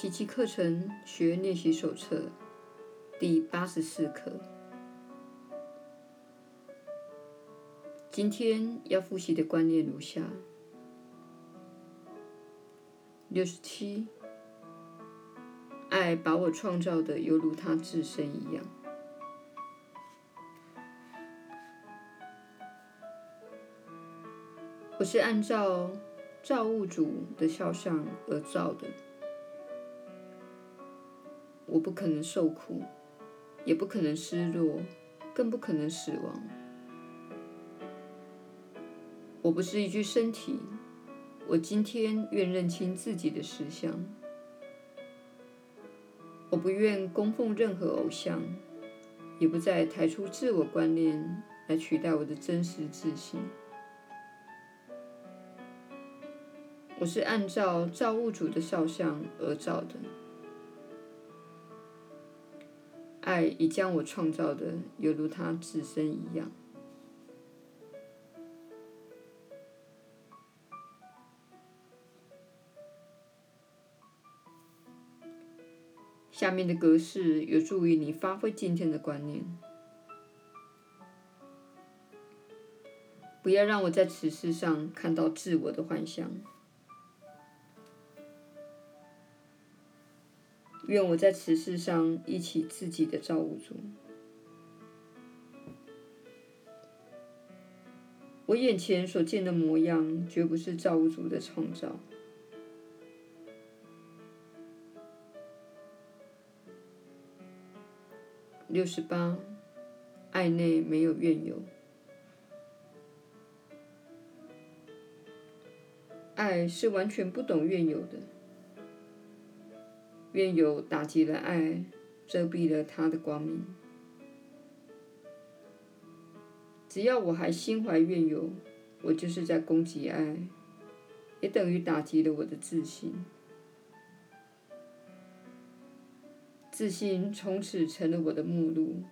奇迹课程学练习手册第八十四课。今天要复习的观念如下：六十七，爱把我创造的犹如他自身一样。我是按照造物主的肖像而造的。我不可能受苦，也不可能失落，更不可能死亡。我不是一具身体。我今天愿认清自己的实相。我不愿供奉任何偶像，也不再抬出自我观念来取代我的真实自信。我是按照造物主的肖像而造的。爱已将我创造的犹如他自身一样。下面的格式有助于你发挥今天的观念。不要让我在此事上看到自我的幻想。愿我在此世上忆起自己的造物主。我眼前所见的模样，绝不是造物主的创造。六十八，爱内没有怨尤。爱是完全不懂怨尤的。怨尤打击了爱，遮蔽了他的光明。只要我还心怀怨尤，我就是在攻击爱，也等于打击了我的自信。自信从此成了我的目录。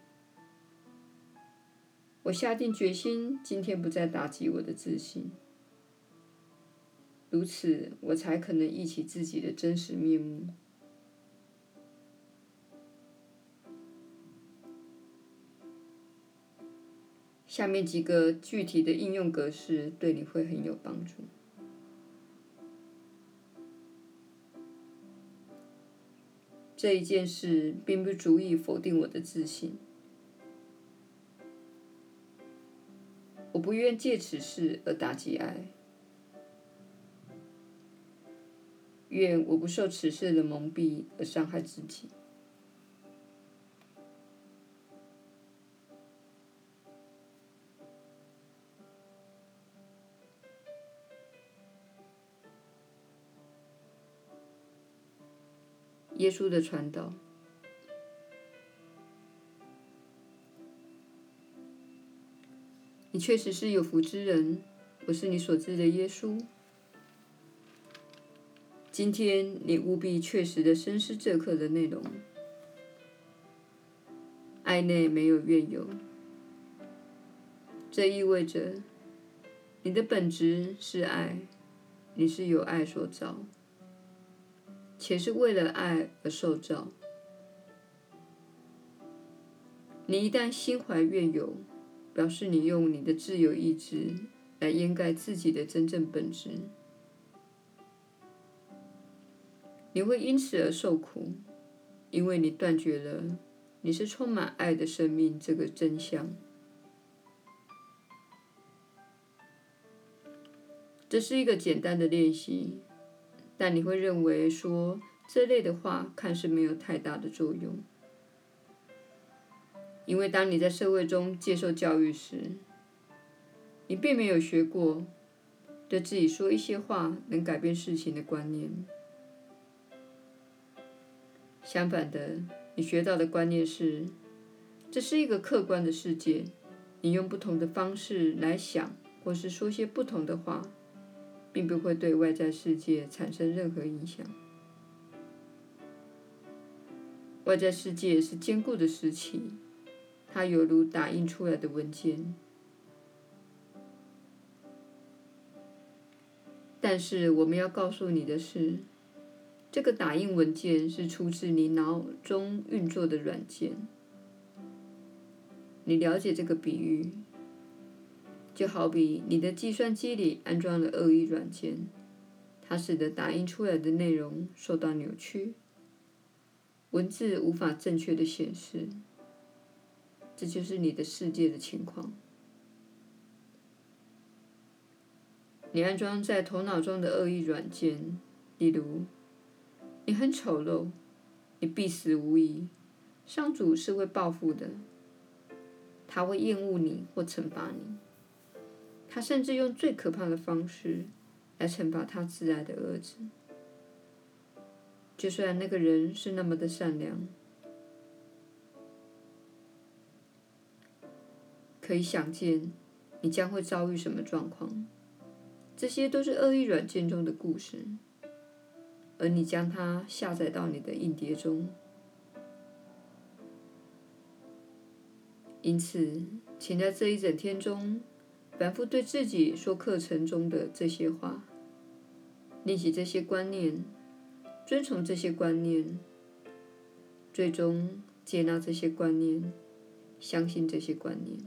我下定决心，今天不再打击我的自信。如此，我才可能忆起自己的真实面目。下面几个具体的应用格式对你会很有帮助。这一件事并不足以否定我的自信。我不愿借此事而打击爱。愿我不受此事的蒙蔽而伤害自己。耶稣的传道，你确实是有福之人。我是你所知的耶稣。今天你务必确实的深思这课的内容。爱内没有怨尤，这意味着你的本质是爱，你是由爱所造。且是为了爱而受造。你一旦心怀怨尤，表示你用你的自由意志来掩盖自己的真正本质。你会因此而受苦，因为你断绝了你是充满爱的生命这个真相。这是一个简单的练习。但你会认为说这类的话看似没有太大的作用，因为当你在社会中接受教育时，你并没有学过对自己说一些话能改变事情的观念。相反的，你学到的观念是，这是一个客观的世界，你用不同的方式来想，或是说些不同的话。并不会对外在世界产生任何影响。外在世界是坚固的实体，它犹如打印出来的文件。但是我们要告诉你的是，这个打印文件是出自你脑中运作的软件。你了解这个比喻，就好比你的计算机里安装了恶意软件，它使得打印出来的内容受到扭曲，文字无法正确的显示。这就是你的世界的情况。你安装在头脑中的恶意软件，例如，你很丑陋，你必死无疑，上主是会报复的，他会厌恶你或惩罚你，他甚至用最可怕的方式来惩罚他挚爱的儿子，就算那个人是那么的善良。可以想见，你将会遭遇什么状况。这些都是恶意软件中的故事，而你将它下载到你的硬碟中。因此，请在这一整天中，反复对自己说课程中的这些话，练习这些观念，遵从这些观念，最终接纳这些观念，相信这些观念。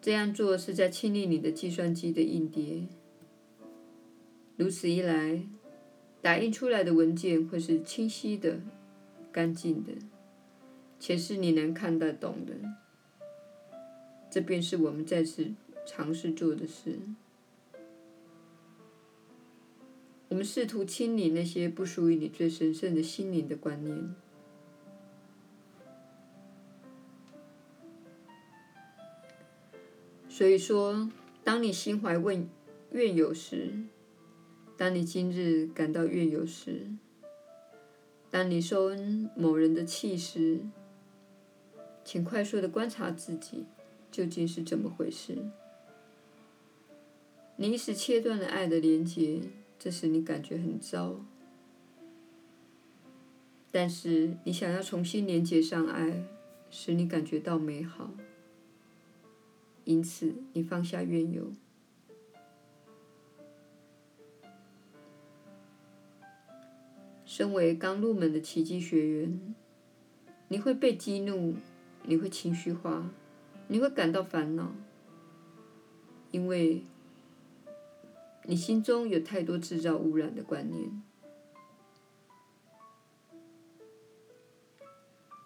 这样做是在清理你的计算机的硬碟。如此一来，打印出来的文件会是清晰的、干净的，且是你能看得懂的。这便是我们在此尝试做的事。我们试图清理那些不属于你最神圣的心灵的观念。所以说，当你心怀问怨尤时，当你今日感到怨尤时，当你受恩某人的气时，请快速的观察自己究竟是怎么回事。你一时切断了爱的连接，这使你感觉很糟。但是你想要重新连接上爱，使你感觉到美好。因此，你放下怨尤。身为刚入门的奇迹学员，你会被激怒，你会情绪化，你会感到烦恼，因为你心中有太多制造污染的观念。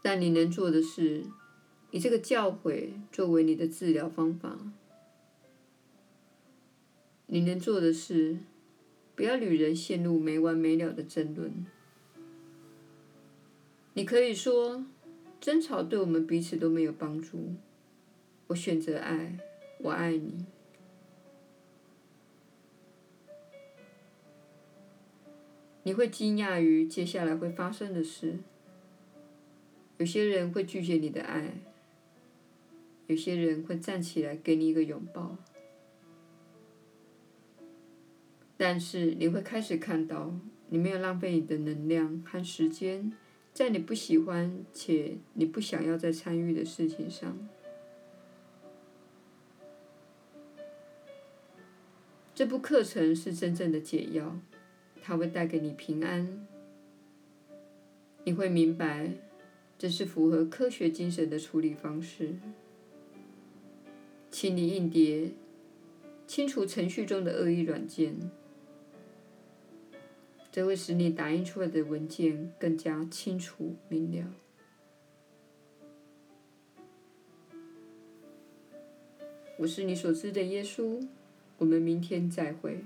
但你能做的是，以这个教诲作为你的治疗方法，你能做的是，不要与人陷入没完没了的争论。你可以说，争吵对我们彼此都没有帮助。我选择爱，我爱你。你会惊讶于接下来会发生的事。有些人会拒绝你的爱。有些人会站起来给你一个拥抱，但是你会开始看到，你没有浪费你的能量和时间在你不喜欢且你不想要再参与的事情上。这部课程是真正的解药，它会带给你平安。你会明白，这是符合科学精神的处理方式。清理硬碟，清除程序中的恶意软件，这会使你打印出来的文件更加清楚明了。我是你所知的耶稣，我们明天再会。